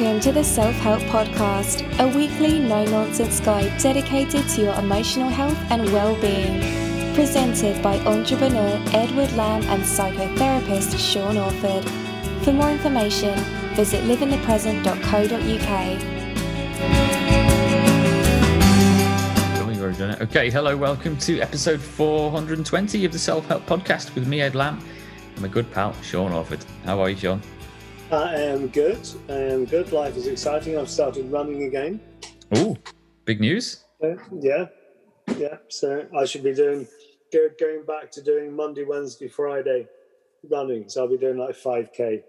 Welcome to the Self Help Podcast, a weekly no nonsense guide dedicated to your emotional health and well being. Presented by entrepreneur Edward Lamb and psychotherapist Sean Orford. For more information, visit liveinthepresent.co.uk. Okay, hello, welcome to episode 420 of the Self Help Podcast with me, Ed Lamb, and my good pal, Sean Orford. How are you, Sean? I am good. I am good. Life is exciting. I've started running again. Oh, big news. Uh, yeah, yeah. So I should be doing go, going back to doing Monday, Wednesday, Friday running. So I'll be doing like five k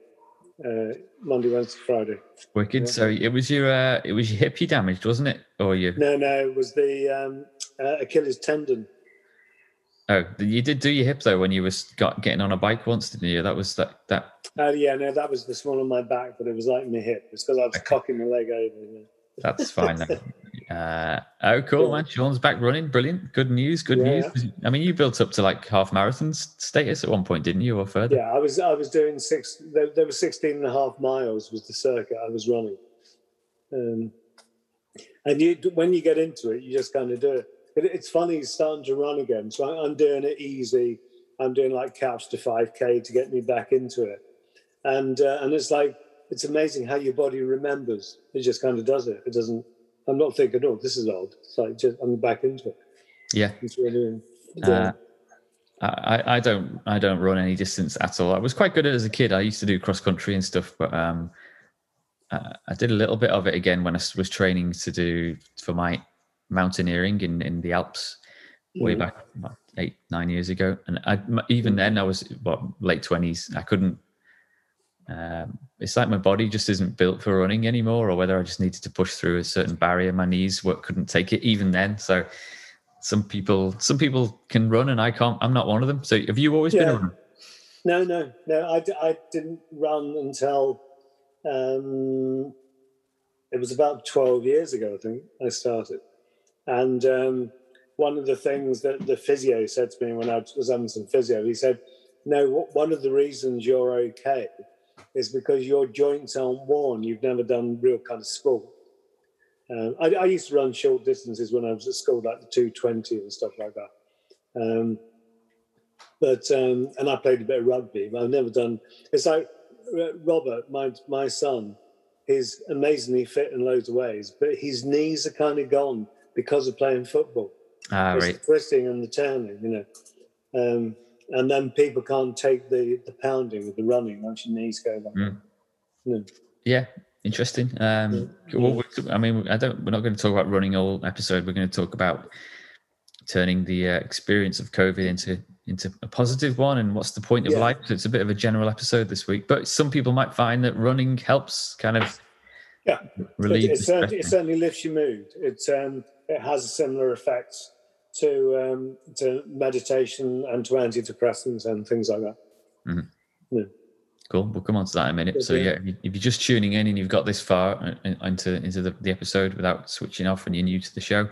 uh, Monday, Wednesday, Friday. Wicked. Yeah. So it was your uh, it was your hip you damaged, wasn't it? Or you? No, no. It was the um, uh, Achilles tendon. Oh, you did do your hip though when you was got getting on a bike once, didn't you? That was that that. Oh uh, yeah, no, that was the small on my back, but it was like my hip. It's because I was okay. cocking my leg over. Yeah. That's fine then. uh, oh, cool, yeah. man. Sean's back running. Brilliant. Good news. Good yeah. news. I mean, you built up to like half marathon status at one point, didn't you, or further? Yeah, I was. I was doing six. There, there was 16 and a half miles was the circuit I was running. Um, and you, when you get into it, you just kind of do it it's funny it's starting to run again. So I'm doing it easy. I'm doing like couch to 5K to get me back into it. And uh, and it's like it's amazing how your body remembers. It just kind of does it. It doesn't. I'm not thinking, oh, this is old. It's like just I'm back into it. Yeah, it's really. Uh, I, I don't I don't run any distance at all. I was quite good at as a kid. I used to do cross country and stuff, but um, uh, I did a little bit of it again when I was training to do for my mountaineering in, in the Alps way mm. back about eight nine years ago, and I, even then I was what late twenties. I couldn't. Um, it's like my body just isn't built for running anymore, or whether I just needed to push through a certain barrier. My knees what couldn't take it even then. So some people some people can run, and I can't. I'm not one of them. So have you always yeah. been a runner? No, no, no. I, I didn't run until um, it was about 12 years ago, I think I started. And um, one of the things that the physio said to me when I was having some physio, he said, No, one of the reasons you're okay is because your joints aren't worn. You've never done real kind of sport. Um, I, I, used to run short distances when I was at school, like the 220 and stuff like that. Um, but um, and I played a bit of rugby, but I've never done. It's like Robert, my my son, he's amazingly fit in loads of ways, but his knees are kind of gone because of playing football. Ah, it's right. The twisting and the turning, you know. Um, and then people can't take the, the pounding of the running once your knees go back. Mm. No. Yeah, interesting. Um, yeah. Well, I mean, I don't. We're not going to talk about running all episode. We're going to talk about turning the uh, experience of COVID into into a positive one, and what's the point of yeah. life. So it's a bit of a general episode this week, but some people might find that running helps kind of yeah relieve. It, it, certainly, it certainly lifts your mood. It's um, it has similar effects to um, to meditation and to antidepressants and things like that. Mm-hmm. Yeah. Cool. We'll come on to that in a minute. So yeah, if you're just tuning in and you've got this far into into the, the episode without switching off and you're new to the show,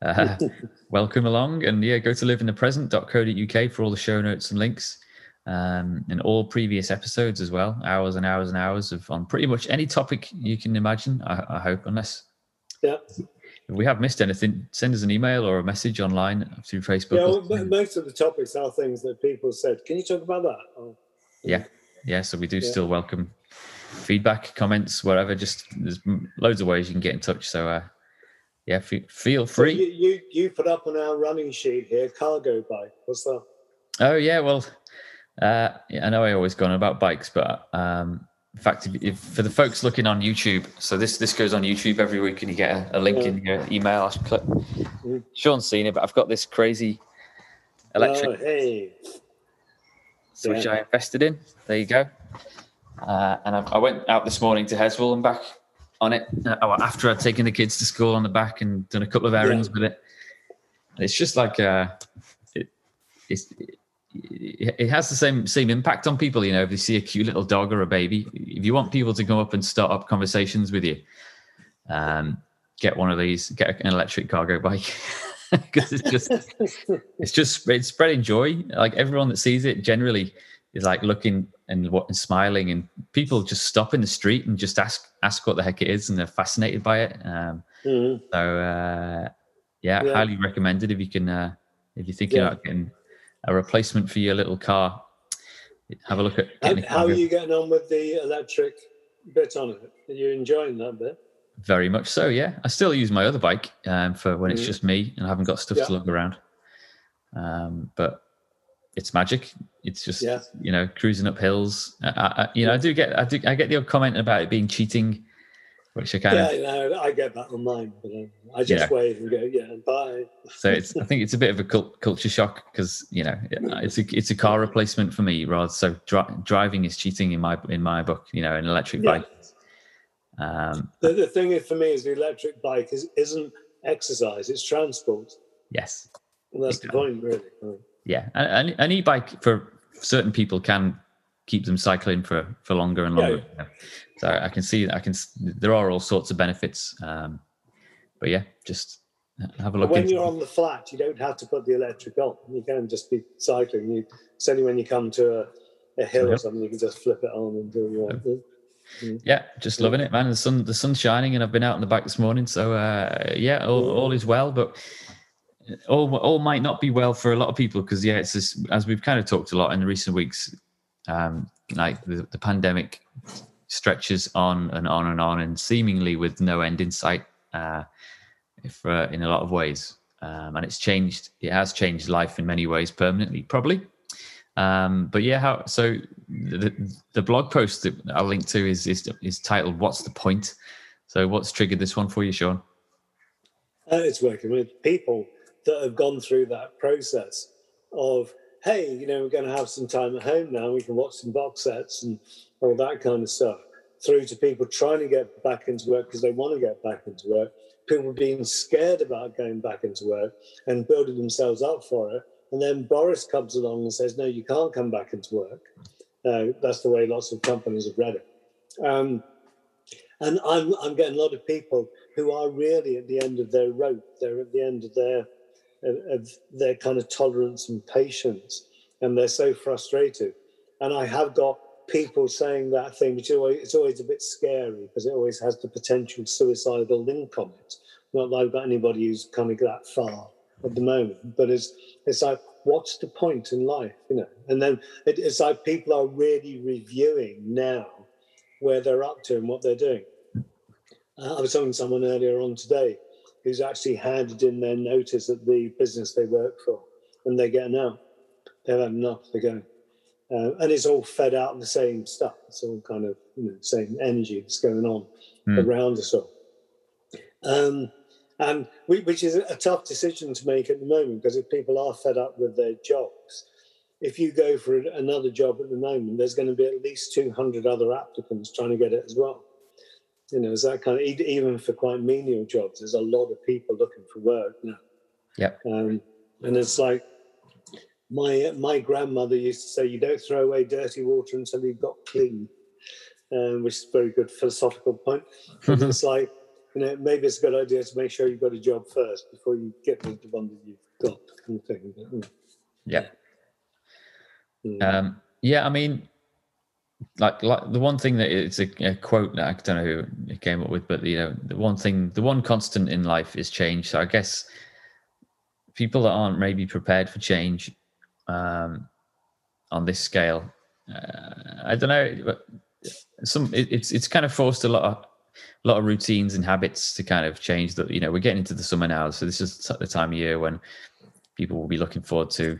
uh, welcome along. And yeah, go to liveinthepresent.co.uk for all the show notes and links. Um, and all previous episodes as well, hours and hours and hours of on pretty much any topic you can imagine. I, I hope, unless yeah, if we have missed anything, send us an email or a message online through Facebook. Yeah, well, most of the topics are things that people said. Can you talk about that? Or, yeah, yeah. So we do yeah. still welcome feedback, comments, whatever. Just there's loads of ways you can get in touch. So uh, yeah, f- feel free. So you, you, you put up on our running sheet here cargo bike. What's that? Oh yeah, well, uh, I know I always go on about bikes, but um, in fact, if, if, for the folks looking on YouTube, so this this goes on YouTube every week, and you get a, a link in your email. I click. Mm. Sean's seen it, but I've got this crazy electric oh, hey. which. I invested in. There you go. Uh, and I, I, went out this morning to Heswall and back on it uh, after I'd taken the kids to school on the back and done a couple of errands yeah. with it. And it's just like uh, it, it's it has the same same impact on people. You know, if they see a cute little dog or a baby, if you want people to go up and start up conversations with you, um, get one of these, get an electric cargo bike. because it's just it's just it's spreading joy like everyone that sees it generally is like looking and what and smiling and people just stop in the street and just ask ask what the heck it is and they're fascinated by it. Um, Mhm. so uh, yeah, Yeah. highly recommended if you can uh, if you're thinking Yeah. about getting a replacement for your little car. Have a look at And how are you getting on with the electric bit on it? Are you enjoying that bit? Very much so, yeah. I still use my other bike um, for when it's Mhm. just me and I haven't got stuff Yeah. to lug around. Um, but it's magic. It's just Yeah. you know cruising up hills. I, I, you know, I do get I do I get the odd comment about it being cheating, which I kind yeah, of no, I get that on mine, but um, I just Yeah. wave and go, yeah, bye. so it's I think it's a bit of a cult, culture shock because you know it's a it's a car replacement for me rather so dri- driving is cheating in my in my book. You know, an electric Yeah. bike. Um, The, the thing is, for me is the electric bike is, isn't exercise, it's transport. yes. And that's the point, really. Yeah an- an e-bike for certain people can keep them cycling for for longer and Yeah, longer. so i can see i can there are all sorts of benefits um but yeah just have a But look when you're on the flat, you don't have to put the electric on. You can just be cycling. You, it's only when you come to a, a hill or something, you can just flip it on and do what you want. yeah just loving it man. The sun the sun's shining and i've been out in the back this morning so uh yeah all, all is well but all all might not be well for a lot of people because yeah it's this as we've kind of talked a lot in the recent weeks um like the, the pandemic stretches on and on and on and seemingly with no end in sight uh if uh, in a lot of ways. Um and it's changed it has changed life in many ways permanently probably. Um but yeah how so the the blog post that i'll link to is is, is titled what's the point? So what's triggered this one for you sean? Uh, it's working with people that have gone through that process of, hey, you know, we're going to have some time at home now. We can watch some box sets and all that kind of stuff. Through to people trying to get back into work because they want to get back into work. People being scared about going back into work and building themselves up for it. And then Boris comes along and says, no, you can't come back into work. Uh, that's the way lots of companies have read it. Um, and I'm, I'm getting a lot of people who are really at the end of their rope. They're at the end of their of, their kind of tolerance and patience, and they're so frustrated. And I have got people saying that thing, which is always, it's always a bit scary because it always has the potential suicidal link on it. Not that I've got anybody who's kind of that far at the moment, but it's it's like, what's the point in life, you know? And then it, it's like people are really reviewing now where they're up to and what they're doing. Uh, I was talking to someone earlier on today who's actually handed in their notice at the business they work for, and they're getting out. They've had enough. They're going, uh, and it's all fed out of the same stuff. It's all kind of you know same energy that's going on Hmm. around us all. Um, and we, which is a tough decision to make at the moment because if people are fed up with their jobs, if you go for another job at the moment, there's going to be at least 200 other applicants trying to get it as well. You know, is that kind of even for quite menial jobs, there's a lot of people looking for work now. Yep. Um, and it's like my my grandmother used to say, "You don't throw away dirty water until you've got clean," um, which is a very good philosophical point. It's like you know, maybe it's a good idea to make sure you've got a job first before you get the one that you've got, kind of thing. Mm, yeah mm. Um, yeah, I mean, like like the one thing that it's a, a quote that I don't know who it came up with, but you know, the one thing, the one constant in life is change. So I guess people that aren't maybe prepared for change um, on this scale, uh, I don't know, but some it, it's it's kind of forced a lot of a lot of routines and habits to kind of change. That you know, we're getting into the summer now, so this is the time of year when people will be looking forward to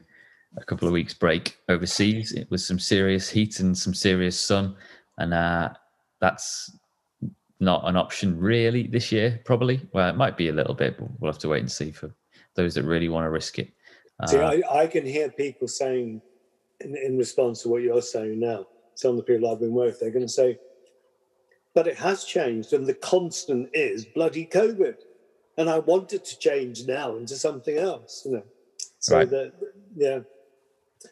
a couple of weeks break overseas it was some serious heat and some serious sun and uh, that's not an option really this year probably well it might be a little bit but we'll have to wait and see for those that really want to risk it See, Uh, I, I can hear people saying, in, in response to what you're saying now, some of the people I've been with, they're going to say, but it has changed, and the constant is bloody COVID. And I want it to change now into something else, you know. So Right. that, yeah.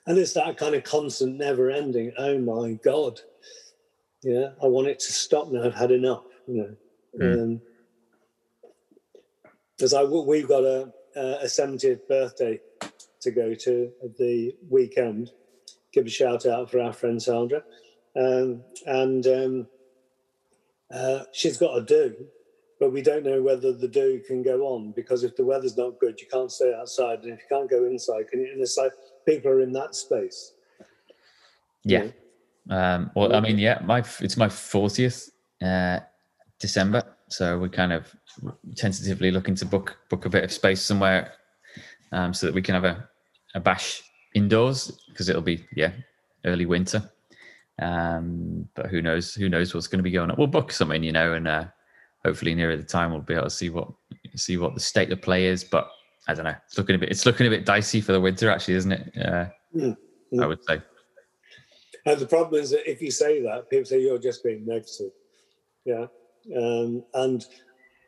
And it's that kind of constant, never ending, oh my God. Yeah, I want it to stop now. I've had enough, you know. Mm. Um, because I we've got a a 70th birthday to go to at the weekend. Give a shout out for our friend Sandra. um, and um, uh, she's got a do, but we don't know whether the do can go on because if the weather's not good, you can't stay outside, and if you can't go inside, can you? And it's like people are in that space. Yeah. Um, well, I mean, yeah, my it's my fortieth uh, December, so we're kind of tentatively looking to book book a bit of space somewhere, um, so that we can have a, a bash indoors because it'll be yeah early winter. Um, but who knows? Who knows what's going to be going on? We'll book something, you know, and uh, hopefully nearer the time we'll be able to see what see what the state of play is. But I don't know. It's looking a bit. It's looking a bit dicey for the winter, actually, isn't it? Uh, Mm, I would say. And the problem is that if you say that, people say you're just being negative. Yeah. Um, and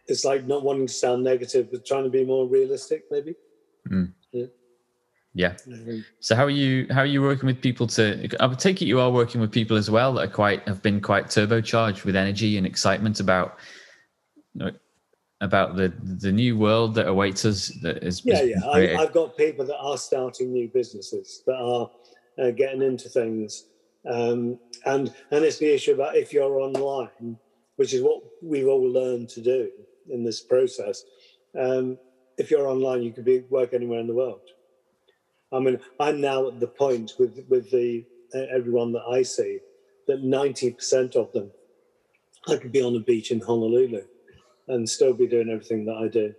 it's like not wanting to sound negative, but trying to be more realistic, maybe. Yeah. Um, So how are you? How are you working with people to? I would take it you are working with people as well that are quite have been quite turbocharged with energy and excitement about about the the new world that awaits us. That is yeah, yeah. I, I've got people that are starting new businesses that are uh, getting into things, um, and and it's the issue about if you're online, which is what we've all learned to do in this process. Um, if you're online, you could be work anywhere in the world. I mean, I'm now at the point with with the uh, everyone that I see that 90% of them, I could be on a beach in Honolulu and still be doing everything that I do.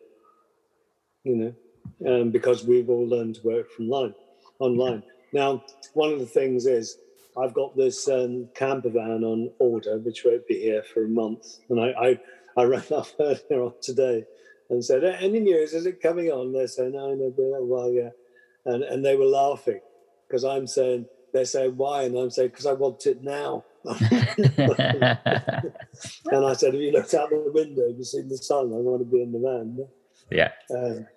You know, um, because we've all learned to work from line online. Now, one of the things is I've got this um, camper van on order, which won't be here for a month, and I I, I rang up earlier on today and said, "Any news? Is it coming on?" They're saying, "No, no, a while and and they were laughing because I'm saying they're saying why, and I'm saying because I want it now. and I said, "Have you looked out the window? Have you seen the sun? I want to be in the van." yeah. Um,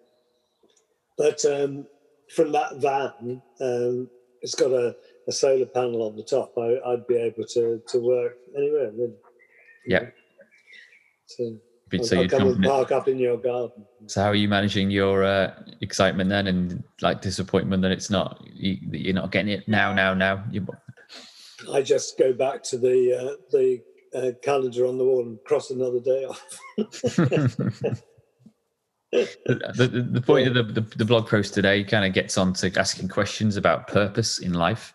but um, from that van, um, it's got a, a solar panel on the top. I, I'd be able to to work anywhere. Really. Yeah. So, I'll you'd come and park up in your garden. So how are you managing your uh, excitement then, and like disappointment that it's not you, that you're not getting it now, now, now? You, I just go back to the uh, the uh, calendar on the wall and cross another day off. the, the, the point of the, the, blog post today kind of gets on to asking questions about purpose in life,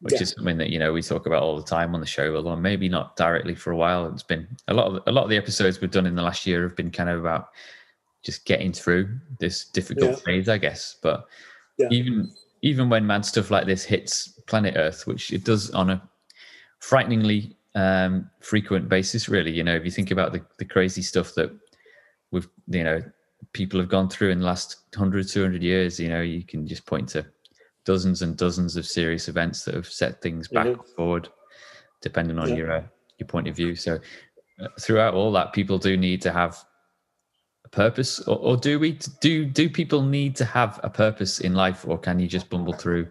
which Yeah. is something that you know we talk about all the time on the show. Although maybe not directly for a while. It's been a lot of a lot of the episodes we've done in the last year have been kind of about just getting through this difficult Yeah. phase, I guess. But Yeah. even even when mad stuff like this hits planet Earth, which it does on a frighteningly um, frequent basis, really. You know, if you think about the, the crazy stuff that we've, you know, people have gone through in the last 100, 200 years, you know, you can just point to dozens and dozens of serious events that have set things back Mhm. or forward, depending on Yeah. your uh, your point of view. So uh, throughout all that, people do need to have a purpose, or, or do we? Do do people need to have a purpose in life, or can you just bumble through?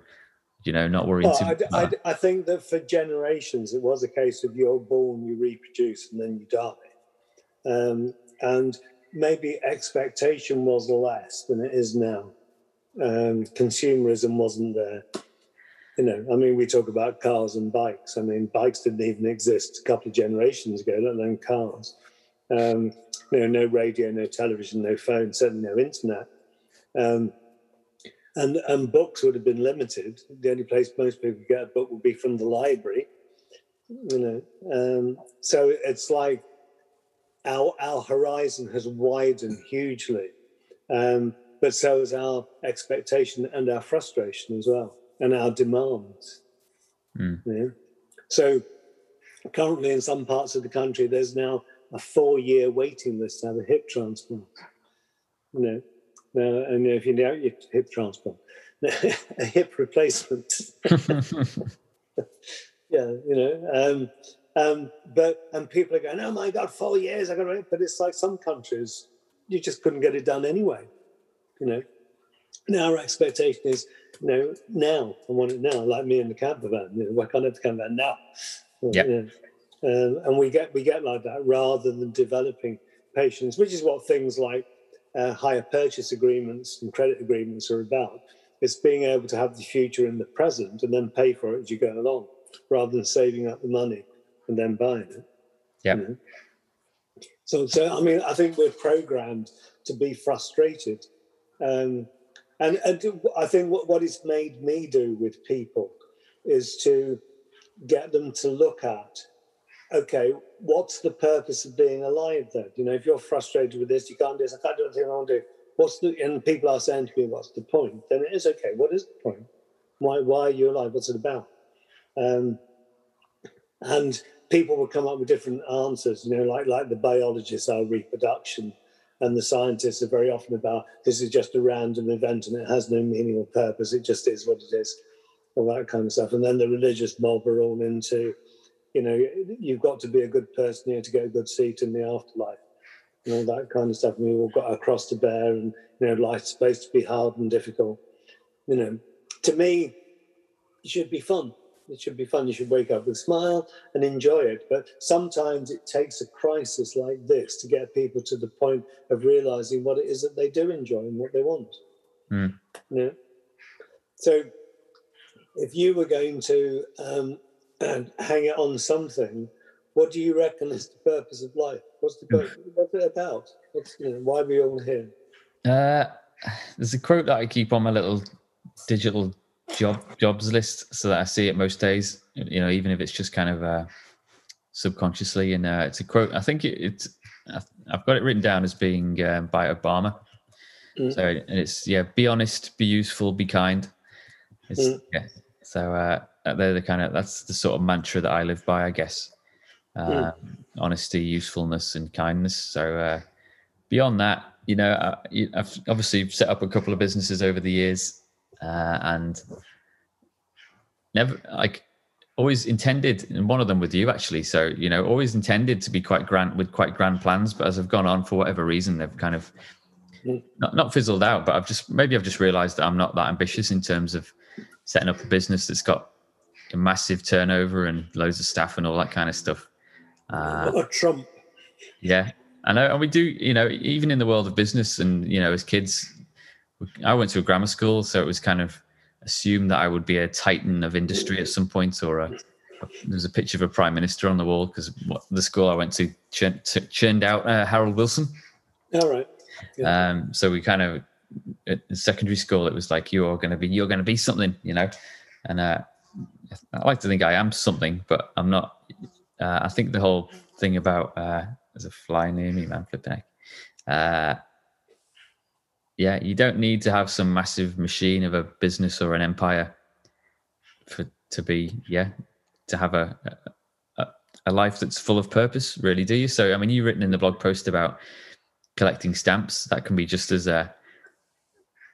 You know, not worrying too I, much. I, I think that for generations, it was a case of you're born, you reproduce, and then you die. Um, and maybe expectation was less than it is now. Um, consumerism wasn't there. You know, I mean, we talk about cars and bikes. I mean, bikes didn't even exist a couple of generations ago, let alone cars. Um, you know, no radio, no television, no phone, certainly no internet. Um, and and books would have been limited. The only place most people could get a book would be from the library. You know, um, so it's like our our horizon has widened hugely, um, but so has our expectation and our frustration as well, and our demands. Mm. Yeah. So currently, in some parts of the country, there's now a four-year waiting list to have a hip transplant. You know, uh, and if you know your hip transplant, a hip replacement. yeah, you know. Um, um, but and people are going, oh my god, four years! I got to. But it's like some countries, you just couldn't get it done anyway. You know. Now our expectation is, you know, now I want it now. Like me in the camper van. You know, why can't I have the camper van now? Well, Yeah. you know, um, and we get we get like that rather than developing patience, which is what things like uh, hire purchase agreements and credit agreements are about. It's being able to have the future in the present and then pay for it as you go along. rather than saving up the money and then buying it. Yeah. You know? So, so I mean, I think we're programmed to be frustrated, um, and, and I think what, what it's made me do with people is to get them to look at, okay, what's the purpose of being alive? Then, you know, if you're frustrated with this, you can't do this, I can't do anything I want to do. What's the? And people are saying to me, "What's the point?" Then it is okay. What is the point? Why? Why are you alive? What's it about? Um, and people will come up with different answers. You know, like like the biologists are reproduction, and the scientists are very often about this is just a random event and it has no meaning or purpose. It just is what it is, all that kind of stuff. And then the religious mob are all into, you know, you've got to be a good person here to get a good seat in the afterlife. And all that kind of stuff. And we've all got our cross to bear, and you know, life's supposed to be hard and difficult. You know, to me, it should be fun it should be fun. You should wake up with a smile and enjoy it. But sometimes it takes a crisis like this to get people to the point of realizing what it is that they do enjoy and what they want. Mm. Yeah. So if you were going to um, hang it on something, what do you reckon is the purpose of life? What's the purpose, what's it about? What's, you know, why are we all here? Uh, there's a quote that I keep on my little digital job jobs list so that I see it most days. You know, even if it's just kind of uh, subconsciously. And uh, it's a quote. I think it, it's. I've got it written down as being um, by Obama. Mm. So and it's yeah, be honest, be useful, be kind. It's, mm. Yeah. So uh, they're the kind of that's the sort of mantra that I live by, I guess. Uh, mm. Honesty, usefulness, and kindness. So uh, beyond that, you know, I, I've obviously set up a couple of businesses over the years uh, and never like always intended and one of them with you actually so you know always intended to be quite grand with quite grand plans but as i've gone on for whatever reason they've kind of mm. not, not fizzled out but i've just maybe i've just realized that i'm not that ambitious in terms of setting up a business that's got massive turnover and loads of staff and all that kind of stuff uh, a trump yeah i know and we do you know even in the world of business and you know as kids I went to a grammar school, so it was kind of assumed that I would be a titan of industry at some point, or a, a there's a picture of a prime minister on the wall because the school I went to churned, churned out uh, Harold Wilson. All right. Yeah. Um, so we kind of at secondary school, it was like you're going to be you're going to be something, you know, and uh, I like to think I am something, but I'm not. Uh, I think the whole thing about uh, there's a fly near me, man, flipping heck. Uh, yeah, you don't need to have some massive machine of a business or an empire for to be yeah to have a, a a life that's full of purpose. Really, do you? So, I mean, you've written in the blog post about collecting stamps. That can be just as a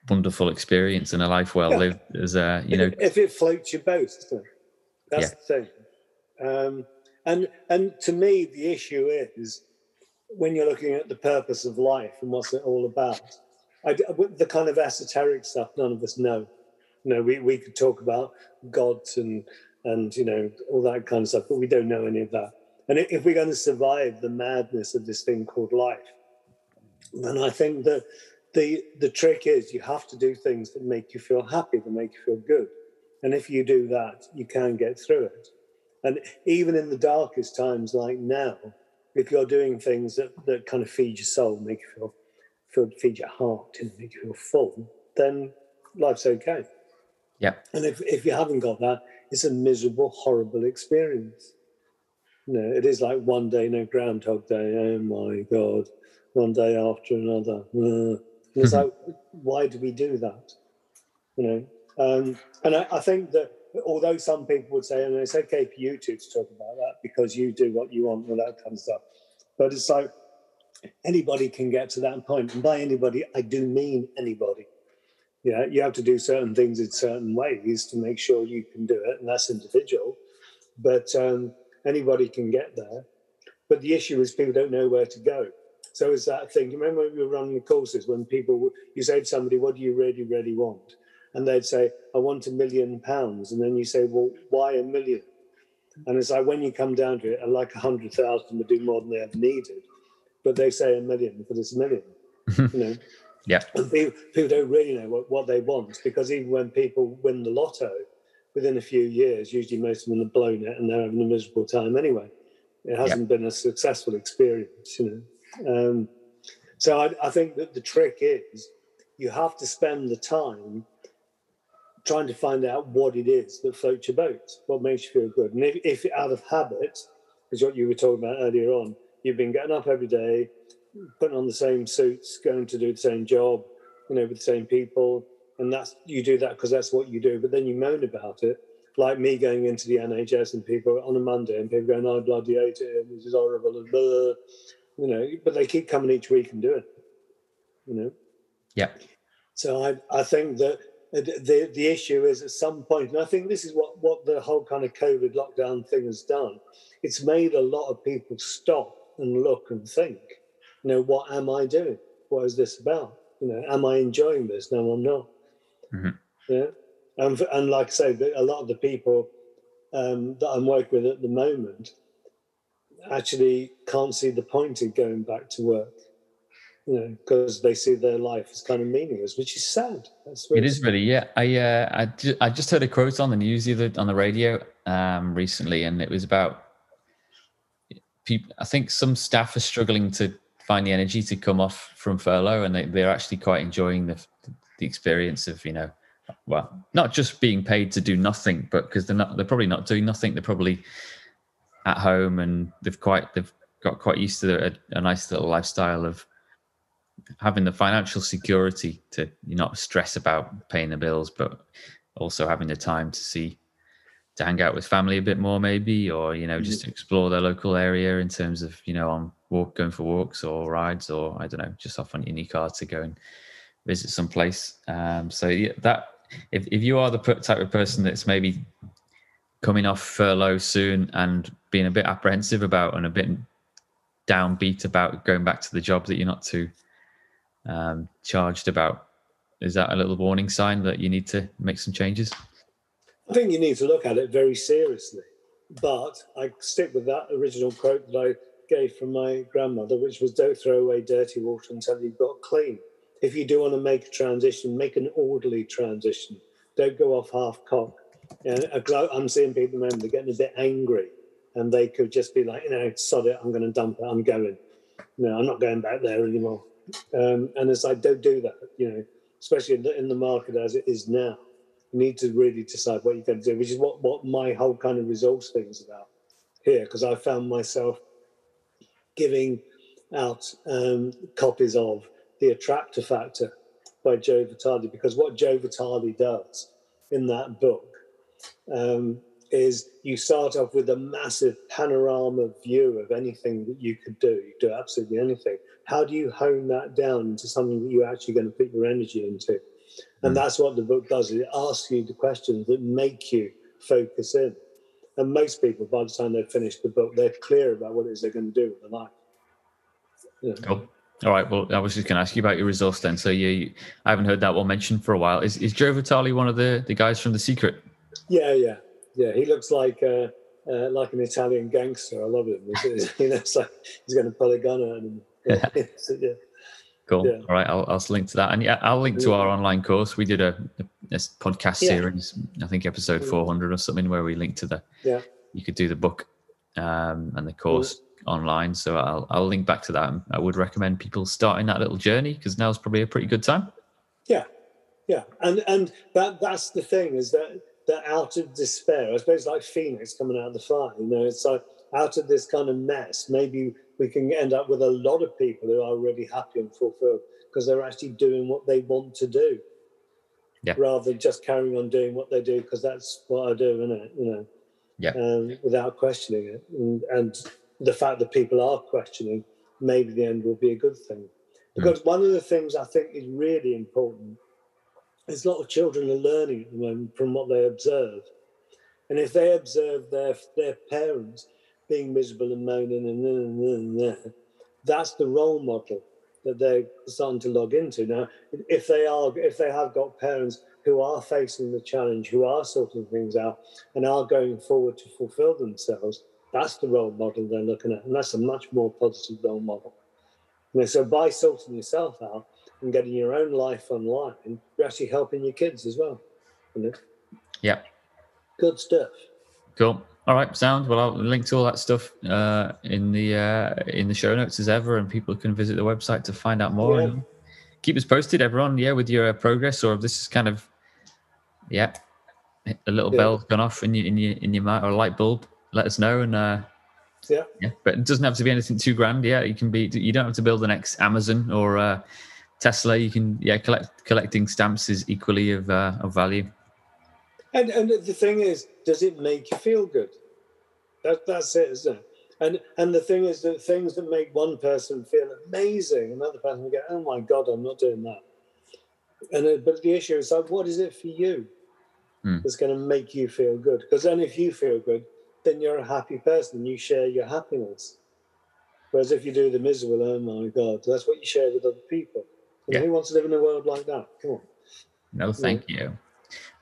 wonderful experience and a life well yeah. lived as a you know if it floats your boat. That's yeah. the thing. Um, and and to me, the issue is when you're looking at the purpose of life and what's it all about I, the kind of esoteric stuff none of us know. You know, we, we could talk about gods and and you know all that kind of stuff, but we don't know any of that. And if we're going to survive the madness of this thing called life, then I think that the the trick is you have to do things that make you feel happy, that make you feel good. And if you do that, you can get through it. And even in the darkest times like now, if you're doing things that, that kind of feed your soul, make you feel feel, feed your heart and make you feel full, then life's okay. Yeah. And if, if you haven't got that, it's a miserable, horrible experience. You know, it is like one day, no Groundhog Day. Oh my God. One day after another. Uh, it's like, why do we do that? You know, um, and I, I think that although some people would say, and it's okay for you two to talk about that because you do what you want and that kind of stuff. But it's like anybody can get to that point. And by anybody, I do mean anybody. Yeah, you have to do certain things in certain ways to make sure you can do it, and that's individual. But um, anybody can get there. But the issue is people don't know where to go. So it's that thing. You remember when we were running the courses when people you say to somebody, "What do you really, really want?" And they'd say, "I want a million pounds." And then you say, "Well, why a million? And it's like when you come down to it, like a hundred thousand would do more than they ever needed but they say a million because it's a million. Mm-hmm. you know. Yeah. And people, people don't really know what, what they want because even when people win the lotto, within a few years, usually most of them have blown it and they're having a miserable time anyway. It hasn't been a successful experience, you know. Um, so I, I think that the trick is you have to spend the time trying to find out what it is that floats your boat, what makes you feel good. And if, if out of habit, is what you were talking about earlier on, you've been getting up every day, putting on the same suits, going to do the same job, you know, with the same people, and that's you do that because that's what you do. But then you moan about it, like me going into the NHS and people on a Monday and people going, "I bloody hate it, this is horrible," and blah, you know. But they keep coming each week and doing it, you know. Yeah. So I I think that the the issue is at some point, and I think this is what what the whole kind of COVID lockdown thing has done. It's made a lot of people stop and look and think. You know, what am I doing? What is this about? You know, am I enjoying this? No, I'm not. Mm-hmm. Yeah, and and like I say, a lot of the people um, that I'm working with at the moment actually can't see the point in going back to work you know, because they see their life as kind of meaningless, which is sad. That's it is really, yeah. I uh, I, ju- I just heard a quote on the news either on the radio um, recently, and it was about people. I think some staff are struggling to find the energy to come off from furlough, and they, they're actually quite enjoying the the experience of you know, well, not just being paid to do nothing, but because they're not, they're probably not doing nothing. They're probably at home, and they've quite they've got quite used to a, a nice little lifestyle of having the financial security to you not stress about paying the bills, but also having the time to see to hang out with family a bit more, maybe, or you know, mm-hmm. just explore their local area in terms of you know, on walk going for walks or rides, or I don't know, just off on your new car to go and visit some place. Um, so yeah, that if if you are the type of person that's maybe coming off furlough soon and being a bit apprehensive about and a bit downbeat about going back to the job that you're not too um, charged about. Is that a little warning sign that you need to make some changes? I think you need to look at it very seriously. But I stick with that original quote that I gave from my grandmother, which was don't throw away dirty water until you've got clean. If you do want to make a transition, make an orderly transition. Don't go off half cock. I'm seeing people, man, they're getting a bit angry and they could just be like, you know, sod it, I'm going to dump it, I'm going. No, I'm not going back there anymore. Um, and it's like, don't do that, you know, especially in the, in the market as it is now. You need to really decide what you're going to do, which is what, what my whole kind of resource thing is about here, because I found myself giving out um, copies of The Attractor Factor by Joe Vitale, because what Joe Vitale does in that book um, is you start off with a massive panorama view of anything that you could do. You do absolutely anything. How do you hone that down into something that you're actually going to put your energy into? And hmm. that's what the book does. It asks you the questions that make you focus in. And most people, by the time they've finished the book, they're clear about what it is they're going to do with their life. Yeah. Cool. All right. Well, I was just going to ask you about your resource then. So you, I haven't heard that one mentioned for a while. Is is Joe Vitale one of the the guys from The Secret? Yeah, yeah, yeah, he looks like uh, uh, like an Italian gangster. I love him. you know, it's like he's going to pull a gun at him. Yeah. so, yeah. Cool. Yeah. All right, I'll, I'll link to that, and yeah, I'll link to our online course. We did a, a podcast series, I think episode mm. 400 or something, where we linked to the. Yeah. You could do the book um, and the course mm. online, so I'll I'll link back to that. I would recommend people starting that little journey because now's probably a pretty good time. Yeah, yeah, and and that that's the thing is that that out of despair, I suppose like Phoenix coming out of the fire, you know, it's like out of this kind of mess, maybe we can end up with a lot of people who are really happy and fulfilled because they're actually doing what they want to do. Yeah. Rather than just carrying on doing what they do because that's what I do, isn't it? You know, yeah. Um, without questioning it, and, and, the fact that people are questioning, maybe the end will be a good thing. Because mm. one of the things I think is really important there's a lot of children are learning at the moment from what they observe. And if they observe their their parents being miserable and moaning and, and, and, and that's the role model that they're starting to log into. Now, if they are if they have got parents who are facing the challenge, who are sorting things out and are going forward to fulfill themselves, that's the role model they're looking at. And that's a much more positive role model. Know, so by sorting yourself out, and getting your own life online, and you're actually helping your kids as well. You know? Yeah. Good stuff. Cool. All right, sound. Well, I'll link to all that stuff uh, in the uh, in the show notes as ever, and people can visit the website to find out more. Yeah. And keep us posted, everyone. Yeah, with your uh, progress, or if this is kind of yeah, a little Yeah. bell's gone off in your in your in your mind or a light bulb. Let us know, and uh, Yeah. yeah. But it doesn't have to be anything too grand. Yeah, you can be. You don't have to build the next Amazon or uh, Tesla. You can yeah, collect collecting stamps is equally of uh, of value. And and the thing is, does it make you feel good? That that's it, isn't it? And and the thing is that things that make one person feel amazing, another person will go, "Oh my god, I'm not doing that." And it, but the issue is like, what is it for you Hmm. that's going to make you feel good? Because then, if you feel good, then you're a happy person and you share your happiness. Whereas if you do the miserable, oh my god, that's what you share with other people. And Yeah. Who wants to live in a world like that? Come on. No, thank you.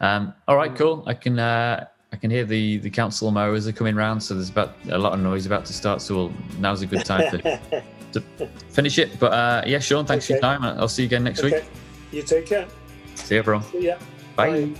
Um, all right, cool. I can uh, I can hear the the council mowers are coming round, so there's about a lot of noise about to start. So we'll, now's a good time to, to finish it. But uh, yeah, Sean, thanks for your time. I'll see you again next okay. week. You take care. See you, everyone. See ya. Bye.